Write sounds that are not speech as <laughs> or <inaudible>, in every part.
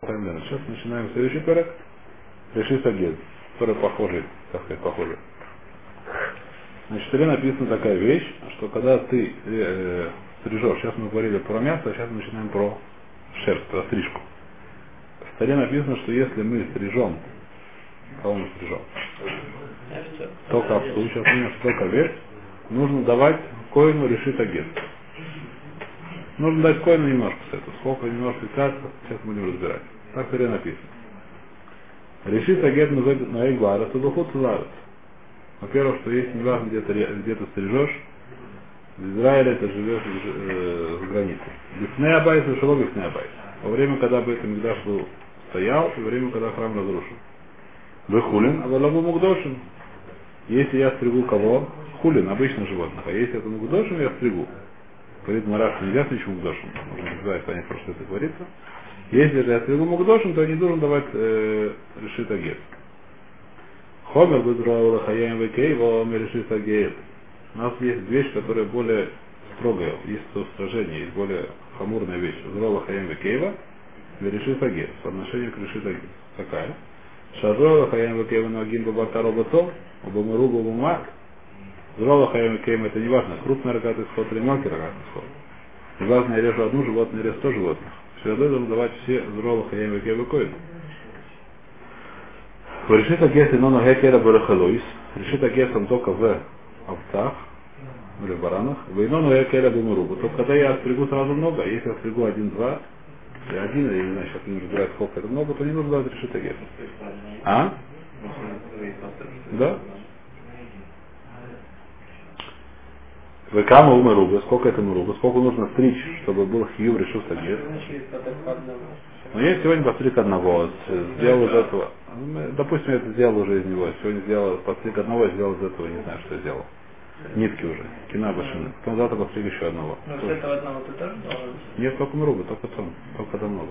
Таймлена. Сейчас начинаем следующий перек. Решит агент, который похожий, так сказать, похожий. Значит, в Торе написана такая вещь, что когда ты э, стрижешь, сейчас мы говорили про мясо, а сейчас мы начинаем про шерсть, про стрижку. В Торе написано, что если мы стрижем, кого мы стрижем? Только овцу, сейчас что только овец, нужно давать коину решит агент. Нужно дать коину немножко с этого. Сколько немножко кажется, сейчас будем разбирать. Так в написано. Решит агент на Эйглара, то духот ларец. Во-первых, что если неважно где-то где стрижешь, в Израиле ты живешь э, в границе. Бифней Абайс и Шело Бифней Абайс. Во время, когда бы этот Мигдаш был стоял, и во время, когда храм разрушен. Выхулин, а Валабу Мугдошин. Если я стригу кого? Хулин, обычных животных. А если это Мугдошин, я стригу. Говорит Мараш, нельзя стричь Мугдошин. Можно разбирать, понять, про что это говорится. Если же я стригу Мугдошин, то я не должен давать э, решит агет. Хомер Бедраула Хаяем Векейва решит агет. У нас есть вещь, которая более строгая, есть устражение, есть более хамурная вещь. Зрова Хаям Векейва, решит агет, по отношению к решит агет. Какая? Шарова Хаям Векейва Нагин Бабатар Бацов, Обамару Бабумак. Зрова Хаям Векейва это не важно, крупный рогатый сход или мелкий рогатый сход. Не важно, я режу одну животное, я режу животных. Все должен давать все Зрова Хаям Векейва Коину. Решит агет иноно гекера барахалуис. Решит агет он только в овцах или в баранах. В иноно гекера бумурубу. Только когда я стригу сразу много, если я стригу один-два, или один, или не знаю, сейчас не разбирать, сколько это много, то не нужно давать решит агет. А? Да? Вы кама умерубы, сколько это мурубы, сколько нужно стричь, чтобы был хью решил агет. Но я сегодня постриг одного, сделал из этого, допустим, я это сделал уже из него, сегодня сделал, постриг одного, сделал из этого, не знаю, что сделал. Нитки уже, кина башины. Потом завтра постриг еще одного. Но с этого одного ты тоже должен? Нет, только мурубы, только тон, только это много.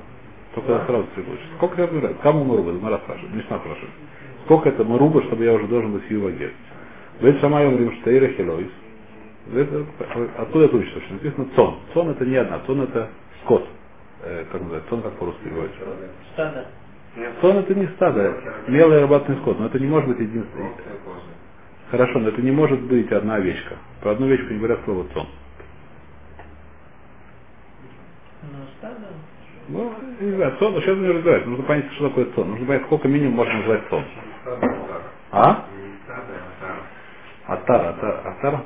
Только я сразу стригу. Сколько я выбираю? Кому мурубы? Мара спрашивает, Мишна спрашивает. Сколько это мурубы, чтобы я уже должен быть хью агет? Ведь сама говорим, что Ира Хилойс. Откуда это учится? Что написано цон. Цон это не одна, цон это скот. Э, как называется, цон как по-русски переводится. Стадо. Цон это не стадо, мелый рабатный скот, но это не может быть единственный. Хорошо, но это не может быть одна овечка. Про одну овечку не говорят слово цон. Ну, стадо. Ну, не знаю, цон, сейчас не разбирать. Нужно понять, что такое цон. Нужно понять, сколько минимум можно назвать цон. А? Атар, атар, атар.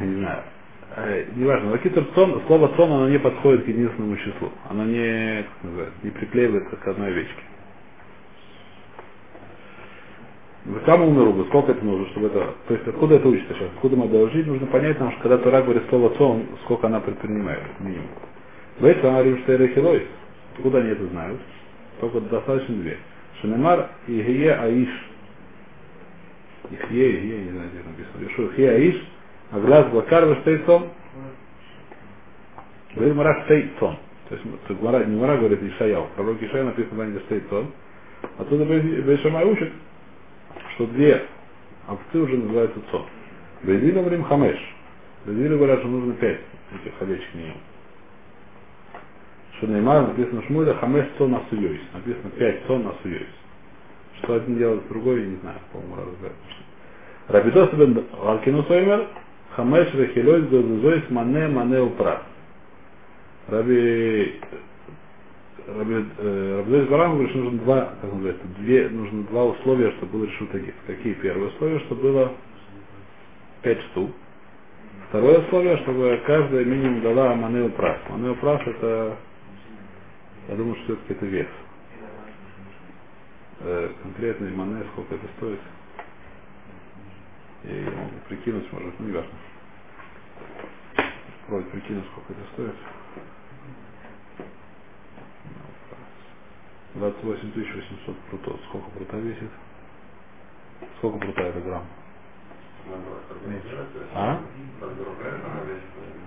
Не не знаю, э, неважно, лакитер цон, слово цон, оно не подходит к единственному числу. Оно не, как называется, не приклеивается к одной овечке. В самом умеру, сколько это нужно, чтобы это... То есть откуда это учится сейчас? Откуда мы должны? Нужно понять, потому что когда Тура говорит слово цон, сколько она предпринимает, минимум. Этом она говорит, что это хилойс. Откуда они это знают? Только достаточно две. Шанемар и Гие Аиш. Ихье, Ихье, не знаю, где написано. Решу Ихье Аиш, а глаз Блакар Штейцон. Говорит Мара Штейцон. То есть Гмара, не Мара говорит Ишаял. Пророк Ишая написано в Штейцон. Оттуда Бейшамай учит, что две овцы уже называются цон. Бейдина говорим Хамеш. Бейдина говорят, что нужно пять этих овечек минимум. Что Неймар написано Шмуля Хамеш цон асуйойс. Написано пять цон асуйойс. Что один делает другой, я не знаю, по-моему, разбирать. Рабидос бен Алкину Соймер, Хамеш Рехилойс Безузойс Мане Мане Упра. Раби Раби Рабдойс Барам говорит, что нужно два, как называется, две, нужно два условия, чтобы был решил таких. Какие первые условия, чтобы было пять штук. Второе условие, чтобы каждая минимум дала манео прас. Манео прас это, я думаю, что все-таки это вес. Э, конкретный мане, сколько это стоит. Я ее могу прикинуть, может, ну не важно. Пробовать прикинуть, сколько это стоит. 28 800 прутов. Сколько прута весит? Сколько прута это грамм? А?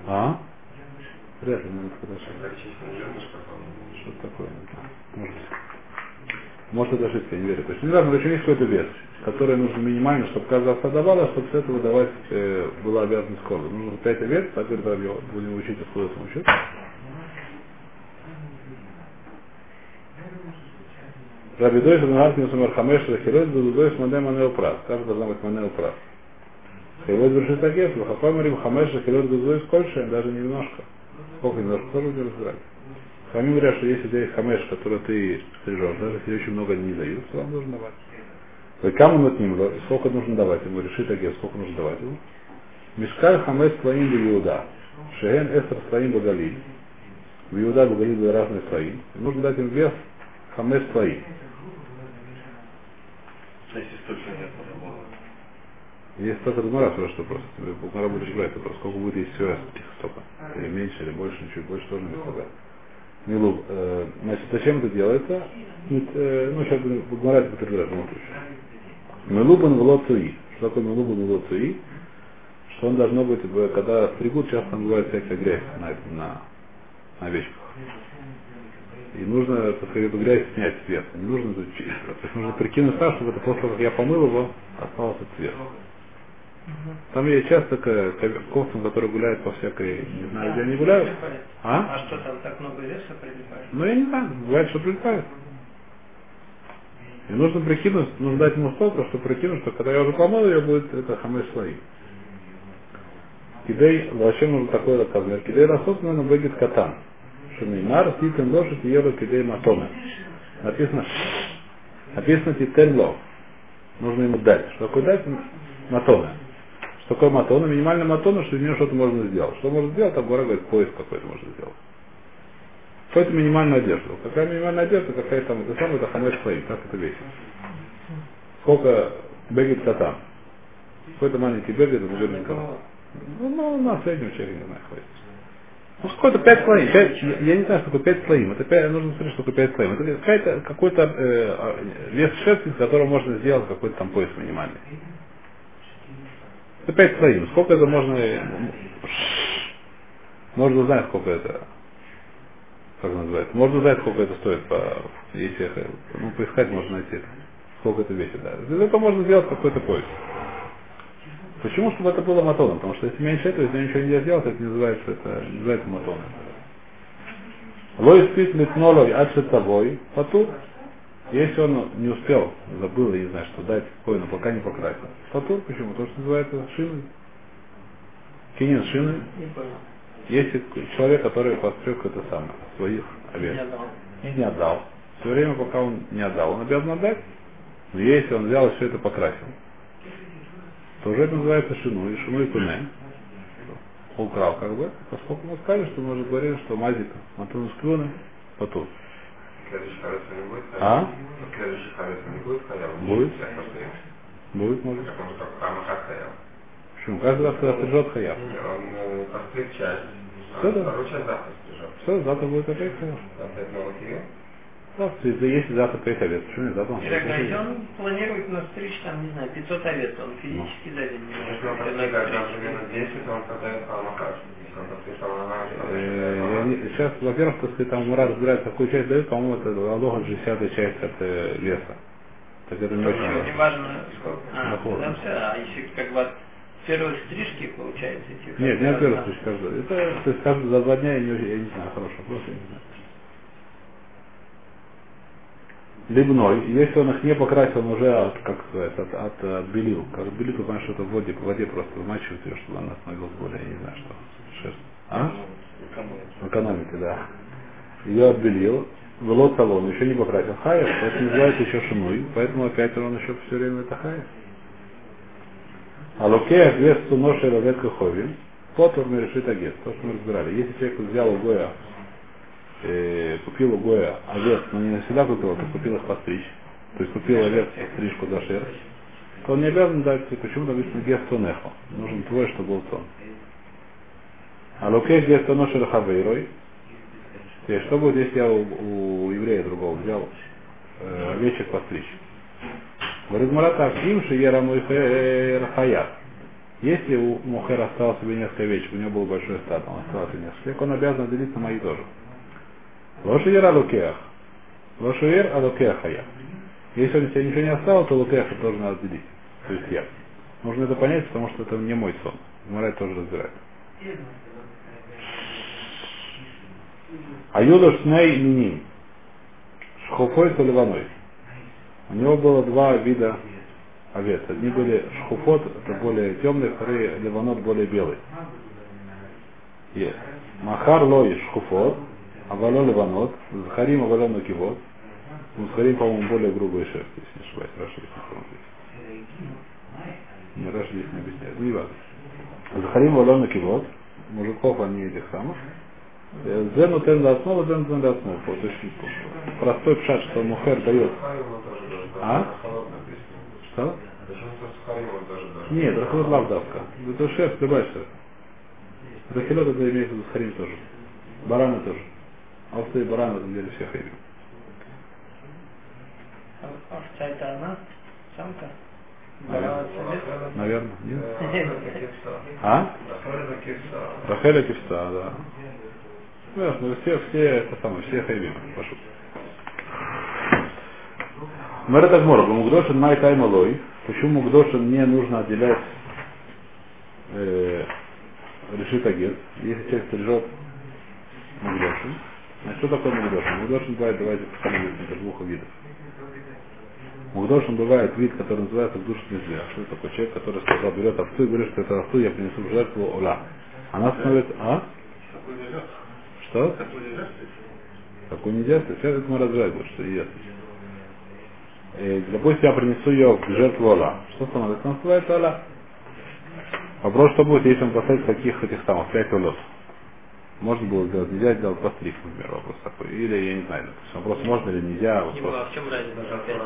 А? Вряд ли, наверное, хорошо. Что такое? Может, может это жидкое, не верю. То есть не важно, очень есть какой-то вес. которые нужно минимально, чтобы каждая овца давала, чтобы с этого давать э, была обязанность корма. Нужно 5 овец, так говорит Рабьев, будем учить, откуда это учить. Рабидой Шанахат Нюсамар Хамеш Рахилот Дудудой Смаде Манео Прас. Каждый должна быть Манео Прас. Хилот Бершит Агет, Вахапамарим Хамеш Рахилот Дудудой сколько, даже немножко. Сколько немножко, тоже не разбирать. Хамим говорят, что если у тебя есть хамеш, который ты стрижешь, даже если очень много не дают, то вам нужно давать. Кому от ним, сколько нужно давать ему, решит агент, сколько нужно давать ему. Мишкаль хамеш слоим в Иуда. Шеген эстер слоим багали. В Иуда багали были разные слои. Нужно дать им вес хамеш слоим. Если точно нет Есть тот размара, что просто на работе брать вопрос, сколько будет, если все этих столько. Или меньше, или больше, чуть больше тоже не сказать. Милуб. Э, значит, зачем это делается? Ну, э, ну сейчас будем говорить по предыдущему случаю. Милубан в цуи. Что такое милубан в цуи? Что он должно быть, когда стригут, часто там бывает всякая грязь на, на, на овечках. И нужно, так сказать, эту грязь снять веса. Не нужно это есть <laughs> нужно прикинуть так, чтобы это после того, как я помыл его, остался цвет. Там есть часто такая кофта, которая гуляет по всякой, не знаю, где они гуляют. А? А что там так много веса прилипает? Ну, я не знаю, бывает, что прилипает. И нужно прикинуть, нужно дать ему столько, чтобы прикинуть, что когда я уже помыл ее, будет это хамеш слои. Кидей, вообще нужно такой рассказывать. Кидей расот, наверное, выгит катан. Шанеймар, титен лошадь, ева, кидей матоме. Написано, написано титен ло. Нужно ему дать. Что такое дать? Матоме. Что такое матона? Минимальная матона, что из нее что-то можно сделать. Что можно сделать? Там Гора говорит, поиск какой-то можно сделать. Какая-то минимальная одежда. Какая минимальная одежда, какая там, это самое, это хамеш слоим, как это весит. Сколько бегет кота? Какой-то маленький бегет, это жирный кота. Ну, ну, на среднем человеке, не знаю, хватит. Ну, сколько-то пять слоим. Пять, я, я не знаю, что такое пять слоим. Это пять, нужно смотреть, что такое пять слоим. Это какой-то, какой-то э, вес шерсти, с которого можно сделать какой-то там пояс минимальный. Это пять слоим. Сколько это можно... Можно узнать, сколько это... Как называется? Можно узнать, сколько это стоит. По, если ну, поискать можно найти. Сколько это весит. Да. Из этого можно сделать какой-то поиск. Почему? Чтобы это было матоном. Потому что если меньше этого, если ничего нельзя сделать, это не называется, это не называется матоном. Лой спит литнолой от тобой, потур. Если он не успел, забыл, я не знаю, что дать коину, пока не покрасил. Потур, почему? То, что называется шиной. Кинин шины. Если человек, который постриг это самое, своих овец, и не отдал, все время, пока он не отдал, он обязан отдать. Но если он взял и все это покрасил, то уже это называется шину, и шину и пыне. Украл как бы, поскольку мы сказали, что мы уже говорили, что мазик Антонус Клюны потур. А? Не будет? Будет. Может. Он. Почему? Каждый раз, когда стрижет хаяв. Он э, постриг часть. Что а да? Вторую часть завтра стрижет. Все, завтра будет опять хаяв. Завтра это новый. Завтра, если завтра пять овец, почему нет? Завтра он Так, стрижет. если он планирует настричь, там, не знаю, 500 овец, он физически за день не Если он может это постригает настричь. примерно 10, то он продает алмахаш. Если Э, Сейчас, во-первых, так сказать, там Мура разбирает, какую часть дают, по-моему, это Алоха 60 часть от э, веса. Так это не очень? Не важно. сколько. А, там все, а если как бы от первой стрижки получается идти. Нет, не от первой каждый. Это, то есть, каждый за два дня, я не, я не знаю, хорошо, просто я не знаю. Ливной, если он их не покрасил, он уже от, как сказать, от, от, отбелил. Как отбелил, то понимаешь, что это в воде, в воде просто вымачивают ее, чтобы она становилась более, я не знаю, что. Шерсть. А? В экономике, да. Ее отбелил, было салон, еще не покрасил хаев, это называется еще шинуй, поэтому опять он еще все время это хаев. А лукея вес суноши равет ховин, потом мы решит агет, то, что мы разбирали. Если человек взял у Гоя, э, купил у Гоя овец, но не навсегда купил, то купил их постричь, то есть купил овец стрижку за шерсть, то он не обязан дать, почему написано гестонехо, нужен твой, чтобы был сон. А лукея гестоноши рахавейрой, то есть, что будет, если я у, у еврея другого взял э, овечек постричь? Говорит Марата, им шиера мухер хаят. Если у Мухера осталось себе несколько овечек, у него был большой стад, он остался несколько, он обязан делить на мои тоже. Лошиер алукеах. Лошиер алукеах хаят. Если он тебе ничего не оставил, то это тоже надо делить. То есть я. Нужно это понять, потому что это не мой сон. Гмара тоже разбирает. А Юда Шней Миним. Шхуфой с Ливаной. У него было два вида овец. Одни были шхуфот, это более темные, вторые ливанот более белый. Есть. Махар лой шхуфот, авало ливанот, захарим авало нукивот. Ну, захарим, по-моему, более грубая шерсть, если не ошибаюсь. Раша здесь не помню. Не, Раша здесь не объясняет. Ну, не важно. Захарим авало нукивот. Мужиков они этих самых. Зену тен за основу, зену тен за основу. Вот очень простой пшат, что мухер дает. А? Что? Нет, рахот лавдавка. Это шерсть, любая шерсть. Рахилот это имеется в виду схарим тоже. Бараны тоже. Овцы и бараны это деле все хайрим. А овца это она? Самка? Наверное. Нет? А? Рахеля кивса, да. Ну, ясно, все, все, это самое, все хайрим. Прошу. Мэр Тагмор, Мугдошин Май Таймалой. Почему Мугдошин не нужно отделять э, решит агент? Если человек стрижет Мугдошин, значит, что такое Мугдошин? Мугдошин бывает, давайте посмотрим, это двух видов. Мугдошин бывает вид, который называется в душе нельзя. Что это такой человек, который сказал, берет овцу и говорит, что это овцу я принесу в жертву Ола. Она становится, а? Что? Такой нельзя, сейчас это мы разбирать, что ест э, допустим, я принесу ее в жертву Алла. Что становится? Это называется Алла. Вопрос, что будет, если он касается каких этих самых, пять улет. Можно было сделать, нельзя сделать постриг, например, вопрос такой. Или, я не знаю, допустим, вопрос, можно или нельзя, Не вопрос. было, а в чем разница опять?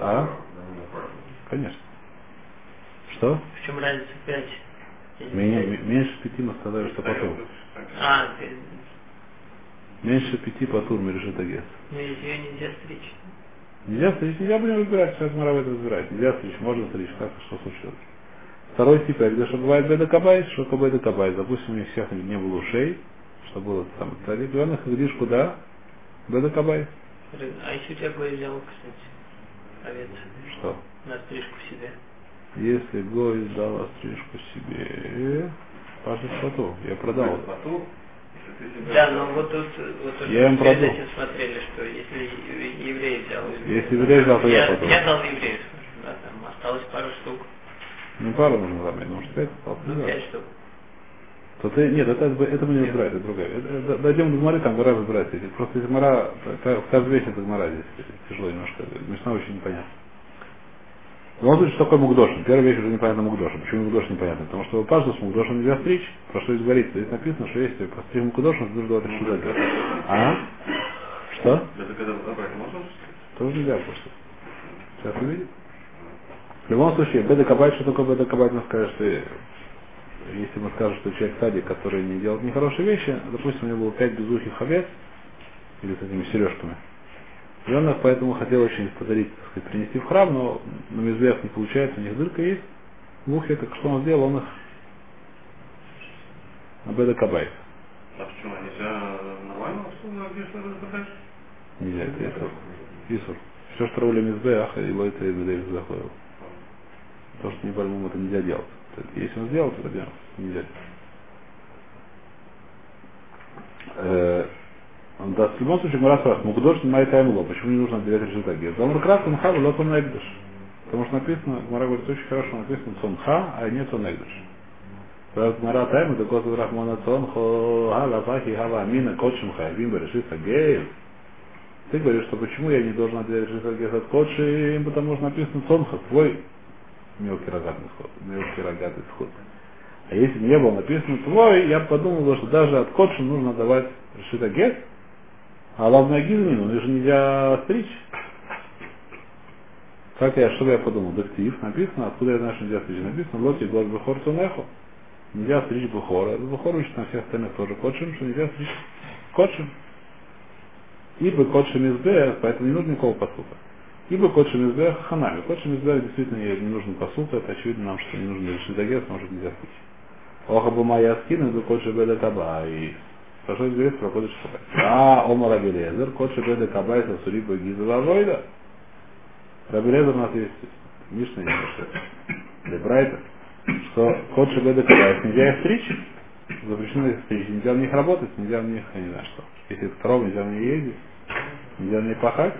А? Конечно. Что? В чем разница пять? Я не Менее- знаю. м- меньше пяти мы сказали, что потом. А, Меньше пяти по турме решит агент. ну если ее нельзя стричь. Нельзя стричь, нельзя будем разбирать, сейчас Мара это разбирать. Нельзя стричь, можно стричь, как что случилось. Второй тип, я говорю, что бывает беда кабайс, что такое беда кабайс. Допустим, у них всех не было ушей, что было там, царик, и он их говоришь куда? Беда кабайс. А если у тебя Гой взял, кстати, овец Что? на стрижку себе? Если Гой дал стрижку себе, Паша Шату, я продал. Да, но вот тут, вот Я им перед продал. этим смотрели, что если ев- еврей взял. Если еврей взял, то я я, продал. я дал еврею, да, там осталось пару штук, Не пару нужно заметить, может пять осталось. ну пять штук. То ты, нет, это, это мы не разбираем, это другая. Это- это- Дойдем до Гмары, там Гмара разбирается. Просто если Гмара, это- каждый вещь это Гмара здесь тяжело немножко, смешно очень непонятно. В любом случае, что такое Мукдошин? Первая вещь уже непонятно Мукдошин. Почему Мукдошин непонятно? Потому что каждый с Мукдошин нельзя стричь. Про что здесь говорится? Здесь написано, что если постричь Мукдошин, то нужно давать решить А? Что? Тоже нельзя просто. Сейчас увидим. В любом случае, беда кабайт, что такое беда кабайт, мы скажем, что э, если мы скажем, что человек садик, который не делает нехорошие вещи, допустим, у него было пять безухих овец, или с этими сережками, и он их поэтому хотел очень подарить, так сказать, принести в храм, но на мизбех не получается, у них дырка есть, в ухе, так что он сделал, он их на беда кабайт. А почему нельзя нормально обслуживать, Нельзя, это Исур. Все, что роли мизбех, его это и беда захватил. Пальмум, это нельзя делать. Если он сделал, то это делать нельзя. Э, Да, в любом случае, Мара спрашивает, Мукдош не май таймло, почему не нужно отделять решит агет? Замр кратко, мха, лот он эгдыш. Потому что написано, Мара говорит, очень хорошо написано цонха, а не цон эгдыш. Правда, Мара тайм, это козу рахмана цонхо, hala фахи, хава амина, кочем хайвим, решит агет. Ты говоришь, что почему я не должен отделять решит агет от кочи, потому что написано цонха, твой мелкий рогатый сход, мелкий рогатый сход. А если бы не было написано твой, я подумал, что даже от кочи нужно давать решит агет, а главное гизмин, он же нельзя стричь. Как я, что я подумал? Дактив написано, откуда я знаю, что нельзя стричь? Написано, лоти год бухор тунеху. Нельзя стричь бухора. Это бухор учит на всех остальных тоже кочем, что нельзя стричь кочем. Ибо кочем избех, поэтому не нужно никакого посука. Ибо кочем избех ханами. Кочем избех действительно ей не нужен посук, это очевидно нам, что не нужно решить агес, потому что нельзя стричь. Оха бы моя скина, то кочем беда кабай. Хорошо говорит про кодыш шабай. А, омар абелезер, кодыш беда кабай, сасури богиза лавойда. Рабелезер у нас есть Мишна, не Мишна, или что кот Шабеда Кабайс нельзя их стричь, запрещено их стричь, нельзя в них работать, нельзя в них, я не знаю что. Если это корова, нельзя в ней ездить, нельзя в ней пахать,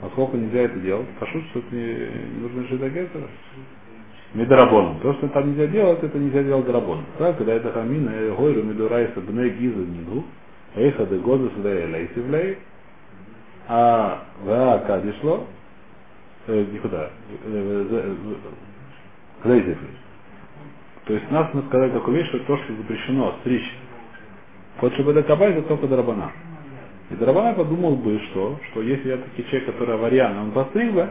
поскольку нельзя это делать, пошут, что это не, не нужно жить агентора. Медорабоном. То, что там нельзя делать, это нельзя делать дарабоном. Так, когда это хамина, гойру, медурайса, бне гиза, ниду, эйха де года сюда лейсивлей, а ва кадишло, никуда, лейсивлей. То есть нас надо сказать такую вещь, что то, что запрещено стричь, чтобы это кабай, это только дарабана. И дарабана подумал бы, что, что если я таки человек, который аварьян, он постриг бы,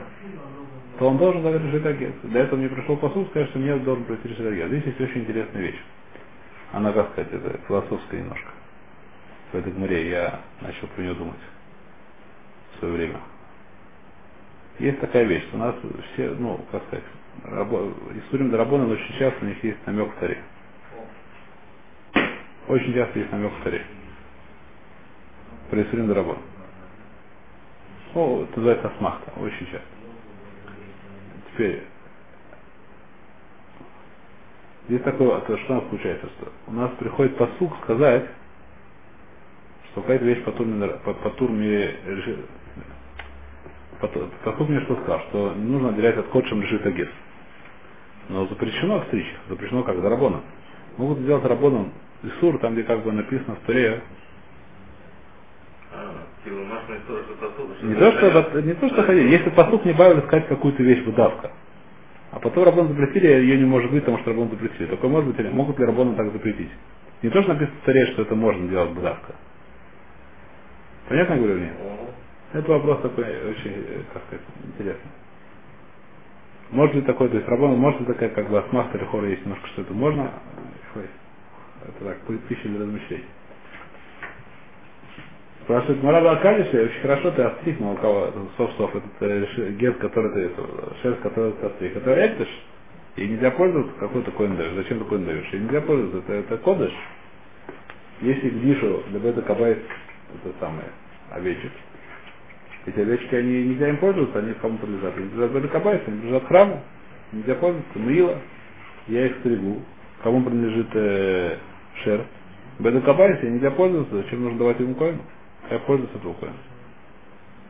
то он должен дать решить агент. Для этого мне пришел посуд сказать, что мне должен пройти решить агент. Здесь есть очень интересная вещь. Она, как сказать, это философская немножко. В этой гморе я начал про нее думать в свое время. Есть такая вещь, что у нас все, ну, как сказать, рабо, Исурим Дарабона, очень часто у них есть намек в таре. Очень часто есть намек в таре. Про Исурим Дарабон. О, это называется асмахта, очень часто. Теперь, здесь такое, то, что у нас получается, что у нас приходит посук сказать, что какая-то вещь по турме, по, по турме посук мне что сказал, что не нужно отделять от кодшем решит агес. Но запрещено стричь, запрещено как зарабона. Могут сделать рабоном Исур, там где как бы написано в Туре, не то, что, не то, что ходить. Если посуд не бавил искать какую-то вещь выдавка, а потом Рабон запретили, ее не может быть, потому что Рабон запретили. Только может быть, могут ли Рабоны так запретить? Не то, что написано в царе, что это можно делать выдавка. Понятно говорю нет? Это вопрос такой очень, как сказать, интересный. Может ли такой, то есть Рабон, может ли такая, как бы асмахта или хора есть немножко, что это можно? Это так, пища для размышлений. Спрашивает Марава Акадиша, очень хорошо ты остриг, но у кого, сов-сов, этот э, гет, который ты, шерсть, который ты остриг. Это эктиш, и нельзя пользоваться, какой ты коин даешь, зачем ты коин даешь, и нельзя пользоваться, это, это кодыш. Если к дишу, либо это кабайт, это самое, овечек. Эти овечки, они нельзя им пользоваться, они кому принадлежат. Они принадлежат это кабайт, они принадлежат храму, нельзя пользоваться, мыло, я их стригу. Кому принадлежит э, шерсть? Беда кабайт, нельзя пользоваться, зачем нужно давать ему коину? Я пользуюсь от коин.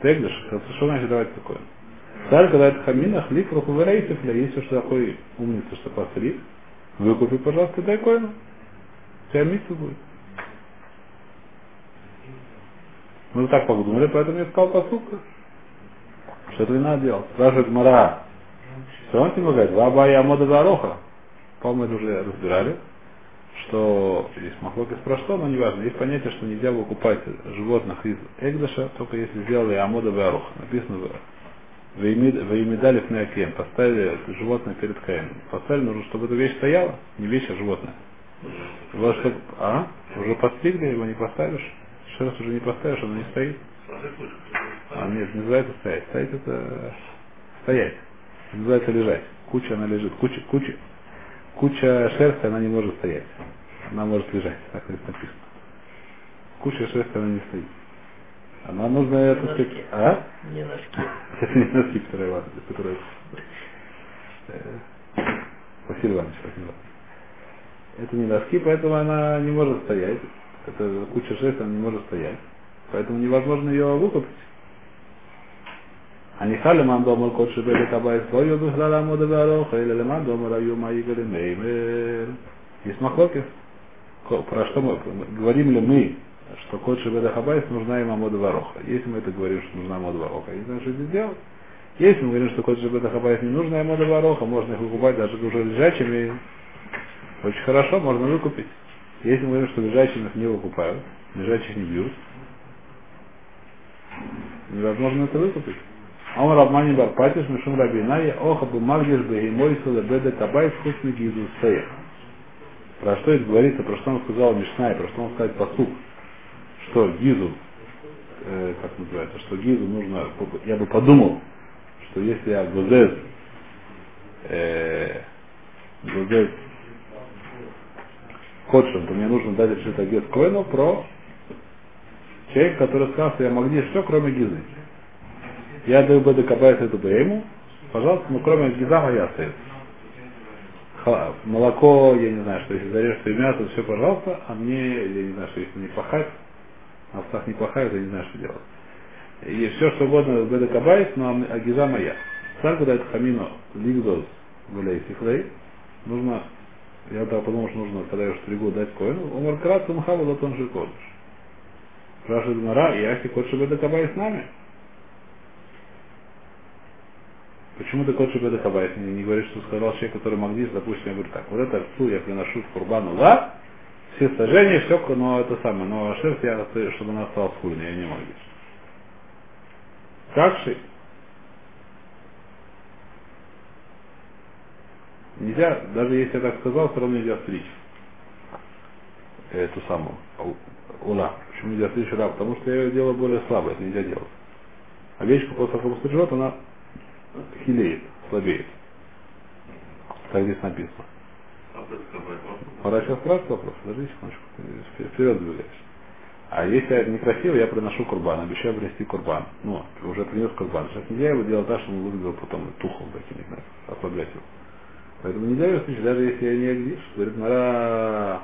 Тегдыш, что значит давать такое? Далее, когда это хамина, хлип, рухуверейсиф, если что такой умница, что постриг, выкупи, пожалуйста, дай коину. Тебя миссия будет. Мы так подумали, поэтому я сказал посылка. Что это не надо делать? Спрашивает Мара. Что он тебе говорит? Ваба я мода зароха. По-моему, это уже разбирали что есть махлокис про что, но неважно. Есть понятие, что нельзя выкупать животных из Эгдаша, только если сделали Амода Варух. Написано в Ваимидалев на Акем. Поставили животное перед Каином. Поставили, нужно, чтобы эта вещь стояла, не вещь, а животное. Вот, чтобы, а? Уже постригли, его не поставишь. Шерсть уже не поставишь, оно не стоит. А, нет, не называется стоять. Стоять это стоять. Называется лежать. Куча она лежит. Куча, куча, куча шерсти, она не может стоять. Она может лежать, так здесь написано. Куча шерсти, она не стоит. Она нужно, это сказать, а? Не носки. <laughs> Это не носки, которые вас, которые... Василий Иванович, Василий Иванович. Это не носки, поэтому она не может стоять. Это куча шерсти, она не может стоять. Поэтому невозможно ее выкупить. הניחה למען דומר כל שבל את הבית לא יהיו בכלל לעמוד בארוך, אלא למען דומר היו מאיגר מיימר. Есть махлокис. Про что мы говорим ли мы, что кот шебеда хабайс нужна им амода вароха. Если мы это говорим, что нужна амода вароха, я не знаю, что здесь делать. Если мы говорим, что кот шебеда хабайс не нужна амода вароха, можно их выкупать даже уже лежачими, очень хорошо, можно выкупить. Если мы говорим, что лежачими их не выкупают, лежачих не бьют, невозможно это выкупить. Ом Рабмани Барпатиш Мишум Рабинай Оха Бумагдиш Бегемой Сулебеда Кабай Вкусный Гизусея. Про что это говорится, про что он сказал Мишна и про что он сказать посуд, что Гизу, э, как называется, что Гизу нужно, я бы подумал, что если я Гузез, э, Гузез Ходшем, то мне нужно дать решить Агет Коину про человек, который сказал, что я Магдиш все, кроме Гизы. Я даю Беда Кабайс эту ему, пожалуйста, ну кроме Гизама я остается. Ха- Молоко, я не знаю, что если зарежешь три мясо, все, пожалуйста, а мне, я не знаю, что если не пахать, а в не пахают, я не знаю, что делать. И все, что угодно Беда Кабайс, но а Гиза моя. Царь, когда это хамино, лигдоз, гуляй сифлей, нужно, я тогда подумал, что нужно, когда я уже стригу, дать коину, умар крат, махава, латон же кодыш. Спрашивает Мара, и Ахи Кодши Беда Кабай с нами? Почему ты Кодши Беда Кабай не, не говоришь, что сказал человек, который Магдис, допустим, я говорю так, вот это рту я приношу в Курбану Ла, все сожжения, все, но это самое, но шерсть я, чтобы она осталась хульной, я не Магдис. Как шить? Нельзя, даже если я так сказал, все равно нельзя стричь эту самую у- ула. Почему нельзя стричь ула? Потому что я ее делаю более слабой, это нельзя делать. А вещь, после того, как она хилеет, слабеет. Так здесь написано. Пора сейчас спрашивать вопрос, подожди секундочку, ты вперед двигаешь. А если это некрасиво, я приношу курбан, обещаю принести курбан. Ну, уже принес курбан. Сейчас нельзя его делать так, чтобы он выглядел потом тухом таким, не знаю, ослаблять его. Поэтому нельзя его стричь, даже если я не агдиш. Говорит, Мара,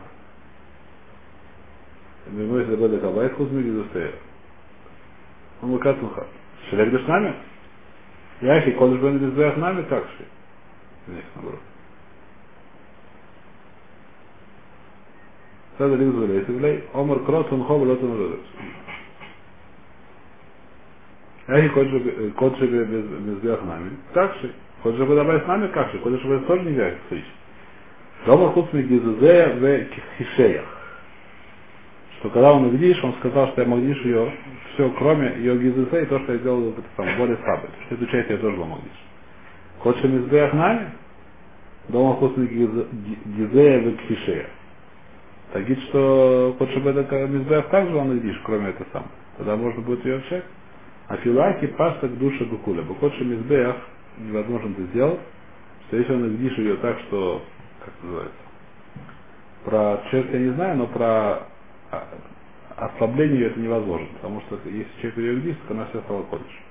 Мимой Забеда Кабай, Хузми Гидусея. Он выкатуха. Шелек с нами? Яхи, Кодыш Бен Лизер нами такши. Значит, наоборот. Сада Лизер, если влей, Омар Крот, он хоб, лот, он розер. Яхи, Кодыш Бен э, Лизер нами такши. Кодыш Бен Лизер нами такши. Кодыш Бен Лизер не вяхи, слышь. Ромар Хуцми Гизезе в Хишеях. Что когда он увидишь, он сказал, что я Магдиш ее все, кроме ее гизузе и то, что я делал это самое, более слабое. То есть эту часть я тоже был магдиш. Код же без бех нами. Дома худсми гизузе в хишеях. Так что кот Шабеда Мизбех также он видишь, кроме этого самого. Тогда можно будет ее отшать. А филаки паста к душе Гукуля. Букот Мизбех невозможно это сделать, что если он видишь ее так, что, как называется, про черт я не знаю, но про а, ослабление ее это невозможно, потому что если человек ее видит, то она вся стала кодыш.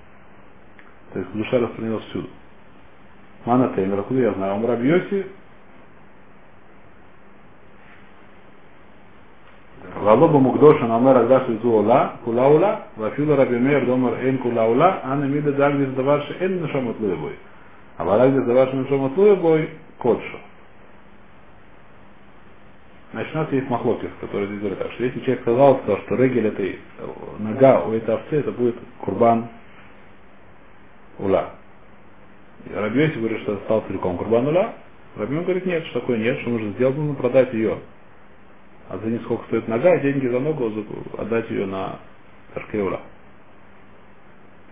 То есть душа распространилась всюду. Мана Теймер, откуда я знаю? Он Рабьоси, Валоба Мукдоша Намер Агдаш Изу Ола, Кула Ола, Вафила Раби Мейр Домар Эйн Кула Ола, Анна Мида Дагдис Даварши Эйн Нашамат Луебой. А Валагдис Даварши Нашамат Луебой Кодшо. Нас есть махлокис, который здесь говорит так, что если человек сказал, что, регель это нога у этой овцы, это будет курбан ула. Рабиоси говорит, что это стал целиком курбан ула. Рабион говорит, нет, что такое нет, что нужно сделать, нужно продать ее а за сколько стоит нога, деньги за ногу отдать ее на Ташкеула.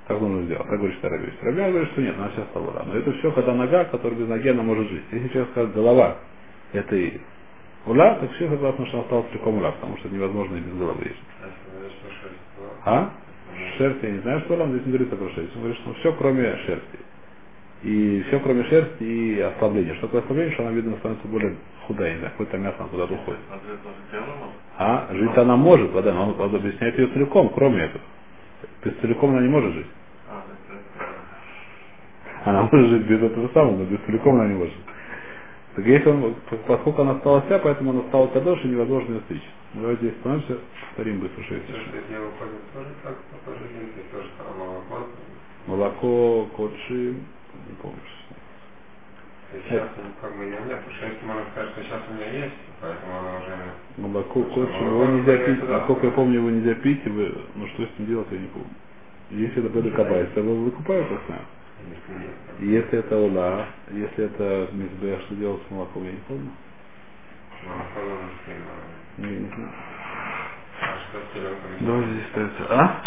Так нужно сделать. Так говорит Старобис. Рабиан говорит, что нет, она сейчас стала Но это все, когда нога, которая без ноги, она может жить. Если человек скажет голова, это и ула, так все согласно, что она стала целиком ула, потому что невозможно и без головы есть. А? Шерсть, я не знаю, что он здесь не говорится про шерсть. Он говорит, что все, кроме шерсти. И все, кроме шерсти и ослабления. Что такое ослабление, что она, видно, становится более худая, не знаю, какое-то мясо она куда-то уходит. А, жить она может, вода, но он объясняет ее целиком, кроме этого. То есть целиком она не может жить. Она может жить без этого самого, но без целиком она не может. Так если он, поскольку она стала вся, поэтому она стала кадош и невозможно ее стричь. Давайте здесь остановимся, повторим быстро шесть. Молоко, кодши, не помню. Сейчас как бы ее нет, потому что если можно сказать, что сейчас у меня есть, поэтому она уже... Молоко, кодши, его нельзя пить, насколько я помню, его нельзя пить, и вы, ну что с ним делать, я не помню. Если это было кабай, то его выкупают, я знаю. Если это ула, если это мизбех, что делать с молоком, я не помню. Я не знаю. А что с теленком? Давайте здесь ставится. А?